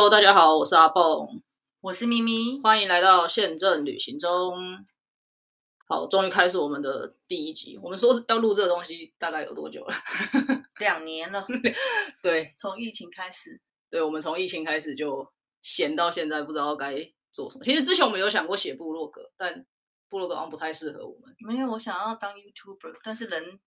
Hello，大家好，我是阿蹦，我是咪咪，欢迎来到宪政旅行中。好，终于开始我们的第一集。我们说要录这个东西，大概有多久了？两年了。对，从疫情开始。对，我们从疫情开始就闲到现在，不知道该做什么。其实之前我们有想过写部落格，但部落格好像不太适合我们。没有，我想要当 YouTuber，但是人。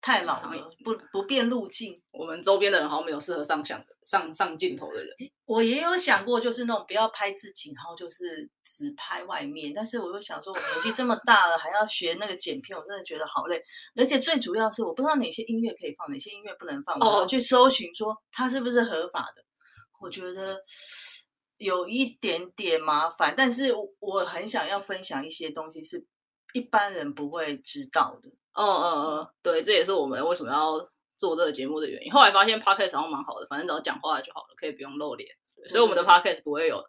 太老了，不不变路径。我们周边的人好像没有适合上相的、上上镜头的人。我也有想过，就是那种不要拍自己，然后就是只拍外面。但是我又想说，我年纪这么大了，还要学那个剪片，我真的觉得好累。而且最主要是，我不知道哪些音乐可以放，哪些音乐不能放。我去搜寻说它是不是合法的，我觉得有一点点麻烦。但是我很想要分享一些东西，是一般人不会知道的。嗯嗯嗯，对，这也是我们为什么要做这个节目的原因。后来发现 podcast 好像蛮好的，反正只要讲话就好了，可以不用露脸。所以我们的 podcast 不会有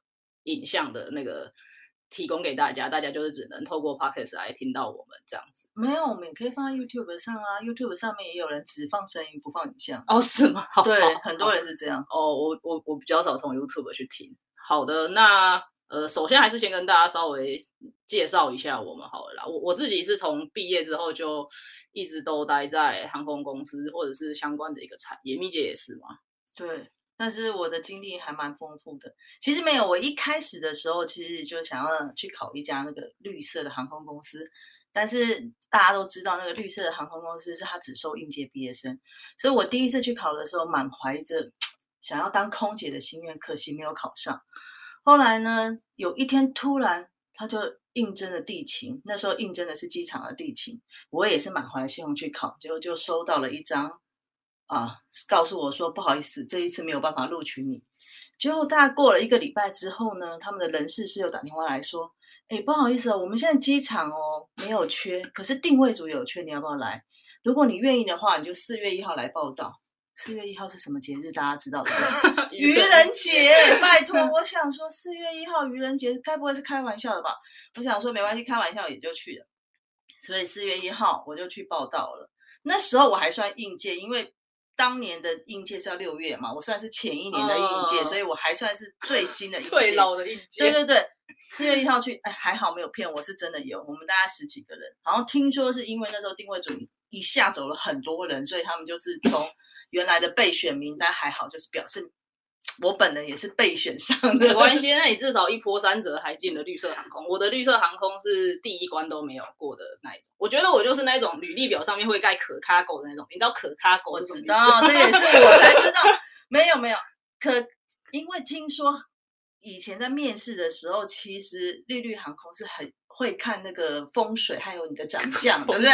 影像的那个提供给大家，大家就是只能透过 podcast 来听到我们这样子。没有，我们也可以放在 YouTube 上啊，YouTube 上面也有人只放声音不放影像。哦，是吗？对，很多人是这样。哦，我我我比较少从 YouTube 去听。好的，那。呃，首先还是先跟大家稍微介绍一下我们好了啦。我我自己是从毕业之后就一直都待在航空公司或者是相关的一个产业，蜜姐也是吗？对，但是我的经历还蛮丰富的。其实没有，我一开始的时候其实就想要去考一家那个绿色的航空公司，但是大家都知道那个绿色的航空公司是它只收应届毕业生，所以我第一次去考的时候满怀着 想要当空姐的心愿，可惜没有考上。后来呢？有一天突然，他就应征了地勤。那时候应征的是机场的地勤，我也是满怀希望去考，结果就收到了一张啊，告诉我说不好意思，这一次没有办法录取你。结果大概过了一个礼拜之后呢，他们的人事室又打电话来说，哎，不好意思哦，我们现在机场哦没有缺，可是定位组有缺，你要不要来？如果你愿意的话，你就四月一号来报道。四月一号是什么节日？大家知道的，愚人节。拜托，我想说四月一号愚人节，该不会是开玩笑的吧？我想说没关系，开玩笑也就去了。所以四月一号我就去报道了。那时候我还算应届，因为当年的应届是要六月嘛，我算是前一年的应届，所以我还算是最新的、最老的应届。对对对，四月一号去，哎，还好没有骗我，是真的有。我们大概十几个人，然后听说是因为那时候定位组一下走了很多人，所以他们就是从。原来的备选名单还好，就是表示我本人也是备选上的。没关系，那你至少一波三折还进了绿色航空。我的绿色航空是第一关都没有过的那一种。我觉得我就是那种履历表上面会盖可卡狗的那种。你知道可卡狗？我知道，这也是我才知道。没有没有，可因为听说以前在面试的时候，其实绿绿航空是很会看那个风水，还有你的长相，对不对？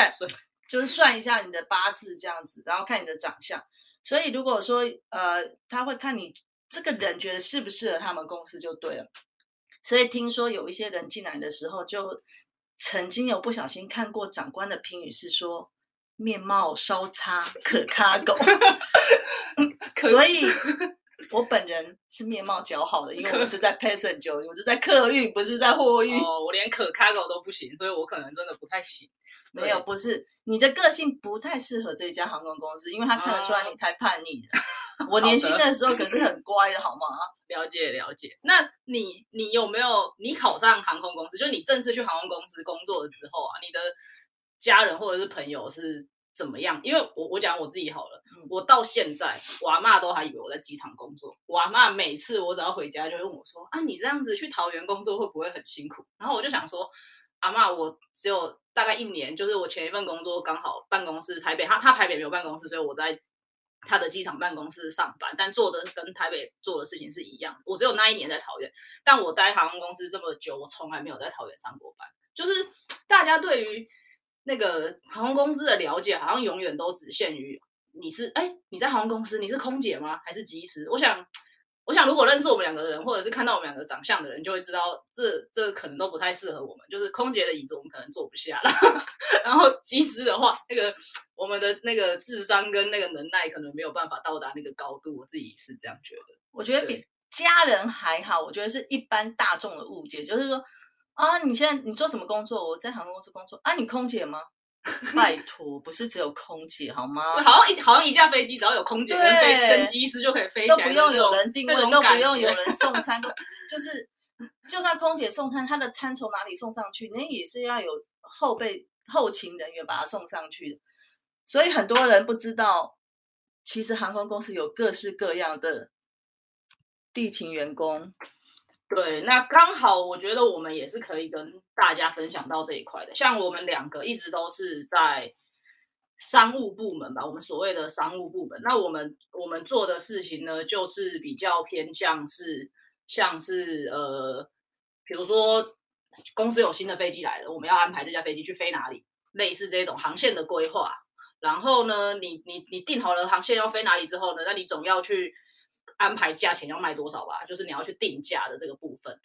就是算一下你的八字这样子，然后看你的长相。所以如果说呃，他会看你这个人觉得适不适合他们公司就对了。所以听说有一些人进来的时候，就曾经有不小心看过长官的评语是说面貌稍差，可 卡狗。所以。我本人是面貌姣好的，因为我是在 passenger，我是在客运，不是在货运。哦，我连可 cargo 都不行，所以我可能真的不太行。没有，不是你的个性不太适合这一家航空公司，因为他看得出来你太叛逆了。我年轻的时候可是很乖的，好吗？了解了解。那你你有没有你考上航空公司，就是你正式去航空公司工作了之后啊，你的家人或者是朋友是？怎么样？因为我我讲我自己好了，我到现在我阿妈都还以为我在机场工作。我阿妈每次我只要回家就问我说：“啊，你这样子去桃园工作会不会很辛苦？”然后我就想说：“阿妈，我只有大概一年，就是我前一份工作刚好办公室台北，他他台北没有办公室，所以我在他的机场办公室上班，但做的跟台北做的事情是一样。我只有那一年在桃园，但我待航空公司这么久，我从来没有在桃园上过班。就是大家对于。那个航空公司的了解好像永远都只限于你是哎你在航空公司你是空姐吗还是机师？我想我想如果认识我们两个人或者是看到我们两个长相的人就会知道这这可能都不太适合我们。就是空姐的椅子我们可能坐不下了，然后机师的话那个我们的那个智商跟那个能耐可能没有办法到达那个高度。我自己是这样觉得。我觉得比家人还好，我觉得是一般大众的误解，就是说。啊，你现在你做什么工作？我在航空公司工作。啊，你空姐吗？拜 托，不是只有空姐好吗？好像一好像一架飞机只要有空姐跟飞机师就可以飞起都，不用有人定位，都不用有人送餐，都就是就算空姐送餐，她的餐从哪里送上去，那也是要有后备后勤人员把它送上去的。所以很多人不知道，其实航空公司有各式各样的地勤员工。对，那刚好我觉得我们也是可以跟大家分享到这一块的。像我们两个一直都是在商务部门吧，我们所谓的商务部门。那我们我们做的事情呢，就是比较偏向是像是呃，比如说公司有新的飞机来了，我们要安排这架飞机去飞哪里，类似这种航线的规划。然后呢，你你你定好了航线要飞哪里之后呢，那你总要去安排价钱要卖多少吧，就是你要去定价的这个部分。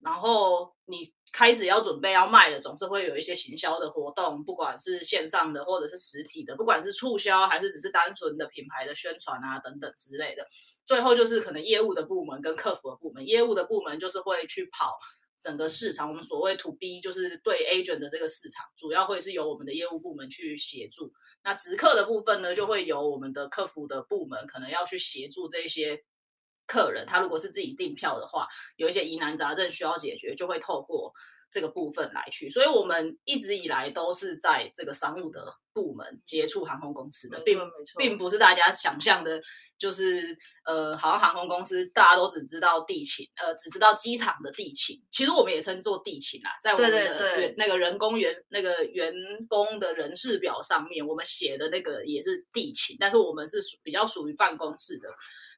然后你开始要准备要卖的，总是会有一些行销的活动，不管是线上的或者是实体的，不管是促销还是只是单纯的品牌的宣传啊等等之类的。最后就是可能业务的部门跟客服的部门，业务的部门就是会去跑整个市场，我们所谓 to B 就是对 agent 的这个市场，主要会是由我们的业务部门去协助。那直客的部分呢，就会由我们的客服的部门可能要去协助这些客人，他如果是自己订票的话，有一些疑难杂症需要解决，就会透过这个部分来去。所以我们一直以来都是在这个商务的部门接触航空公司的，并并不是大家想象的，就是呃，好像航空公司大家都只知道地勤，呃，只知道机场的地勤。其实我们也称作地勤啦，在我们的那个人工员那个员工的人事表上面，我们写的那个也是地勤，但是我们是属比较属于办公室的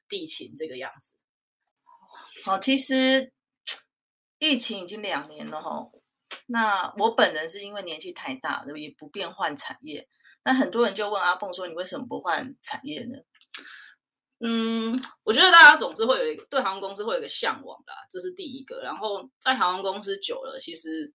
地勤这个样子。好，其实疫情已经两年了哈。那我本人是因为年纪太大了，也不便换产业。那很多人就问阿蹦说：“你为什么不换产业呢嗯，我觉得大家总是会有一个对航空公司会有一个向往啦，这是第一个。然后在航空公司久了，其实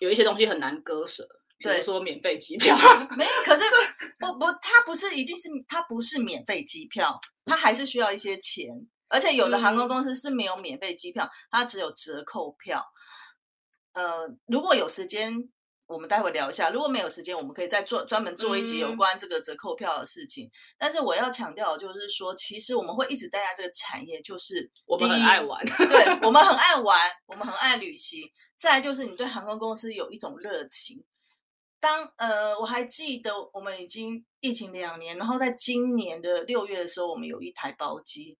有一些东西很难割舍，比如说免费机票。”没有，可是 不不，它不是一定是它不是免费机票，它还是需要一些钱。而且有的航空嗯公司是没有免费机票，它只有折扣票。呃，如果有时间，我们待会聊一下；如果没有时间，我们可以再做专门做一集有嗯关这个折扣票的事情。但是我要强调的就是说，其实我们会一直待在这个产业，就是我们很爱玩，对我们很爱玩，我们很爱旅行。再来就是你对航空公司有一种热情。当呃，我还记得我们已经疫情两年，然后在今年的六月的时候，我们有一台包机。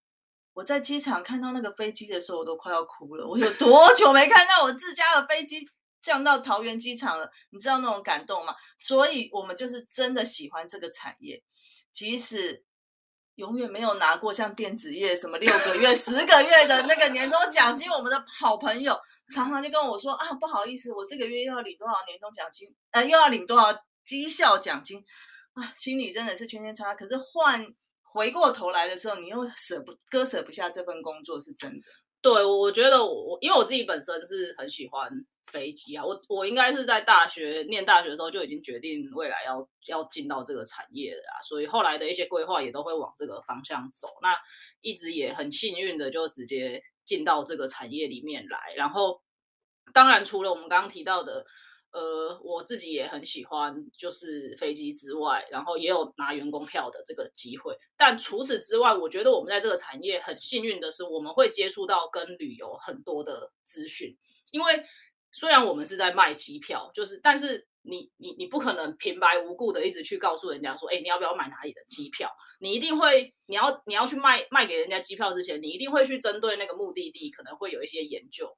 我在机场看到那个飞机的时候，我都快要哭了。我有多久没看到我自家的飞机降到桃园机场了？你知道那种感动吗？所以我们就是真的喜欢这个产业，即使永远没有拿过像电子业什么六个月、十个月的那个年终奖金，我们的好朋友常常就跟我说啊，不好意思，我这个月又要领多少年终奖金，呃，又要领多少绩效奖金啊，心里真的是圈圈叉叉。可是换回过头来的时候，你又舍不割舍不下这份工作，是真的。对，我觉得我因为我自己本身是很喜欢飞机啊，我我应该是在大学念大学的时候就已经决定未来要要进到这个产业的啊，所以后来的一些规划也都会往这个方向走。那一直也很幸运的就直接进到这个产业里面来，然后当然除了我们刚刚提到的。呃，我自己也很喜欢，就是飞机之外，然后也有拿员工票的这个机会。但除此之外，我觉得我们在这个产业很幸运的是，我们会接触到跟旅游很多的资讯。因为虽然我们是在卖机票，就是但是你你你不可能平白无故的一直去告诉人家说，哎，你要不要买哪里的机票？你一定会，你要你要去卖卖给人家机票之前，你一定会去针对那个目的地，可能会有一些研究。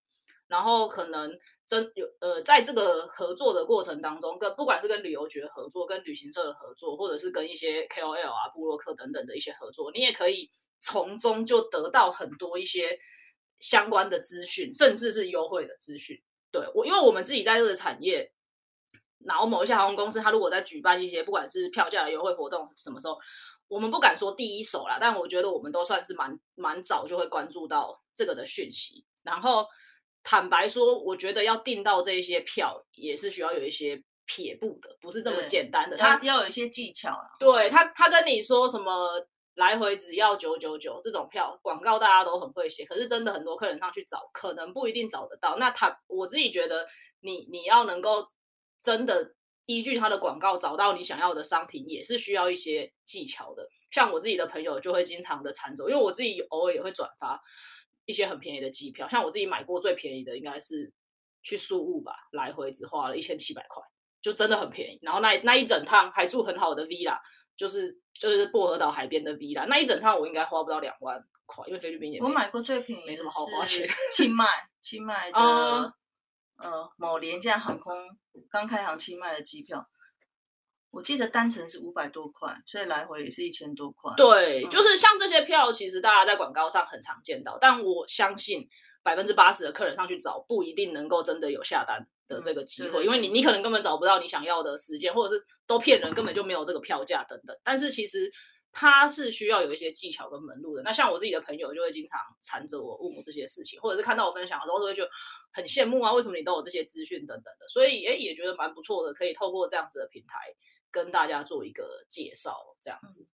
然后可能真有呃，在这个合作的过程当中，跟不管是跟旅游局的合作、跟旅行社的合作，或者是跟一些 KOL 啊、布洛克等等的一些合作，你也可以从中就得到很多一些相关的资讯，甚至是优惠的资讯。对我，因为我们自己在这个产业，然后某一些航空公司，它如果在举办一些不管是票价的优惠活动，什么时候，我们不敢说第一手啦，但我觉得我们都算是蛮蛮早就会关注到这个的讯息，然后。坦白说，我觉得要订到这些票也是需要有一些撇步的，不是这么对简单的。要他要有一些技巧啦。对他，他跟你说什么来回只要九九九这种票，广告大家都很会写，可是真的很多客人上去找，可能不一定找得到。那他我自己觉得你，你要能够真的依据他的广告找到你想要的商品，也是需要一些技巧的。像我自己的朋友就会经常的缠走，因为我自己偶尔也会转发一些很便宜的机票。像我自己买过最便宜的应该是去宿务吧，来回只花了一千七百块，就真的很便宜。然后那那一整趟还住很好的 villa，就是就是薄荷岛海边的 villa，那一整趟我应该花不到两万块，因为菲律宾也我买过最便宜没什么好花钱，清迈清迈的。呃，某廉价航空刚开航清迈的机票，我记得单程是五百多块，所以来回也是一千多块。对，就是像这些票，其实大家在广告上很常见到，但我相信百分之八十的客人上去找，不一定能够真的有下单的这个机会，因为你你可能根本找不到你想要的时间，或者是都骗人，根本就没有这个票价等等。但是其实。他是需要有一些技巧跟门路的。那像我自己的朋友就会经常缠着我问我这些事情，或者是看到我分享的时候，都会觉得很羡慕啊，为什么你都有这些资讯等等的。所以，哎，也觉得蛮不错的，可以透过这样子的平台跟大家做一个介绍，这样子。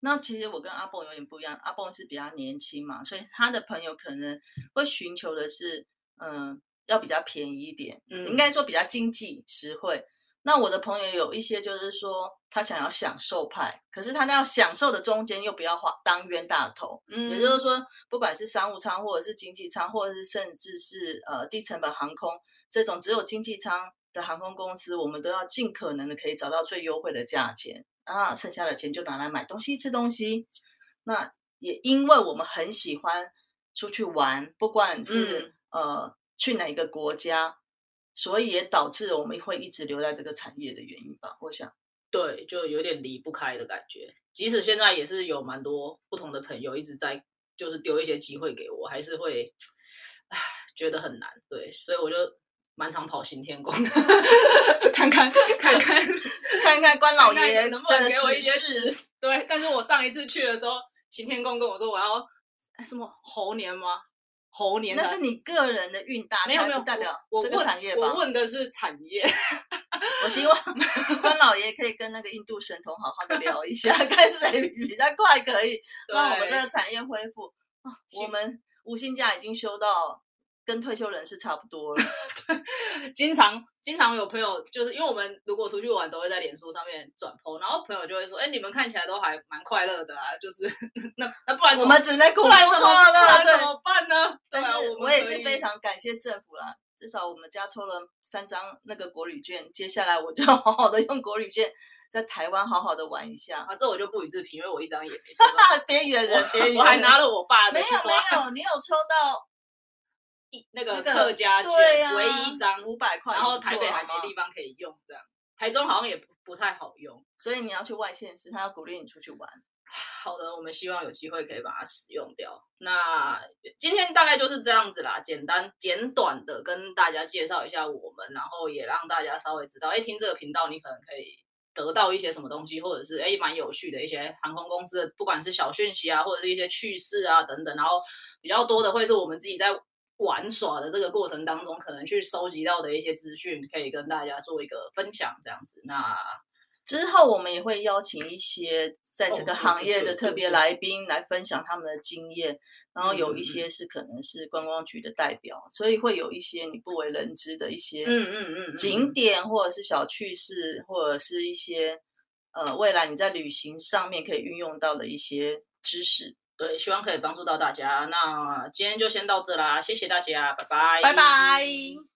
那其实我跟阿蹦有点不一样，阿蹦是比较年轻嘛，所以他的朋友可能会寻求的是，嗯，要比较便宜一点，嗯，应该说比较经济实惠。那我的朋友有一些就是说，他想要享受派，可是他要享受的中间又不要花当冤大头，嗯，也就是说，不管是商务舱或者是经济舱，或者是甚至是呃低成本航空这种只有经济舱的航空公司，我们都要尽可能的可以找到最优惠的价钱，啊，剩下的钱就拿来买东西吃东西。那也因为我们很喜欢出去玩，不管是呃去哪一个国家。所以也导致了我们会一直留在这个产业的原因吧，我想，对，就有点离不开的感觉。即使现在也是有蛮多不同的朋友一直在，就是丢一些机会给我，还是会，唉，觉得很难。对，所以我就蛮常跑行天宫，看看看看 看看关老爷能不能给我一些指对，但是我上一次去的时候，行天宫跟我说我要什么猴年吗？猴年，那是你个人的运大，没有没有代表这个产业吧？我问的是产业。我希 望关老爷可以跟那个印度神童好好的聊一下，看谁比较快可以 让我们这个产业恢复。我们五星假已经休到。跟退休人士差不多了，经常经常有朋友，就是因为我们如果出去玩，都会在脸书上面转 po，然后朋友就会说：“哎，你们看起来都还蛮快乐的啊，就是那那不然我们只能苦工作了，怎么办呢？”但是我也是非常感谢政府啦，至少我们家抽了三张那个国旅券，接下来我就好好的用国旅券在台湾好好的玩一下啊，这我就不予置评，因为我一张也没抽，边缘人边缘，我还拿了我爸的，没有没有，你有抽到。那个客家券唯一一张五百块，然后台北还没地方可以用，这样台中好像也不不太好用，所以你要去外县市，他要鼓励你出去玩。好的，我们希望有机会可以把它使用掉。那今天大概就是这样子啦，简单简短的跟大家介绍一下我们，然后也让大家稍微知道，哎，听这个频道你可能可以得到一些什么东西，或者是哎蛮有趣的一些航空公司的，不管是小讯息啊，或者是一些趣事啊等等，然后比较多的会是我们自己在。玩耍的这个过程当中，可能去收集到的一些资讯，可以跟大家做一个分享，这样子。那之后我们也会邀请一些在这个行业的特别来宾来分享他们的经验，然后有一些是可能是观光局的代表，所以会有一些你不为人知的一些嗯嗯嗯景点或者是小趣事，或者是一些呃未来你在旅行上面可以运用到的一些知识。对，希望可以帮助到大家。那今天就先到这啦，谢谢大家，拜拜，拜拜。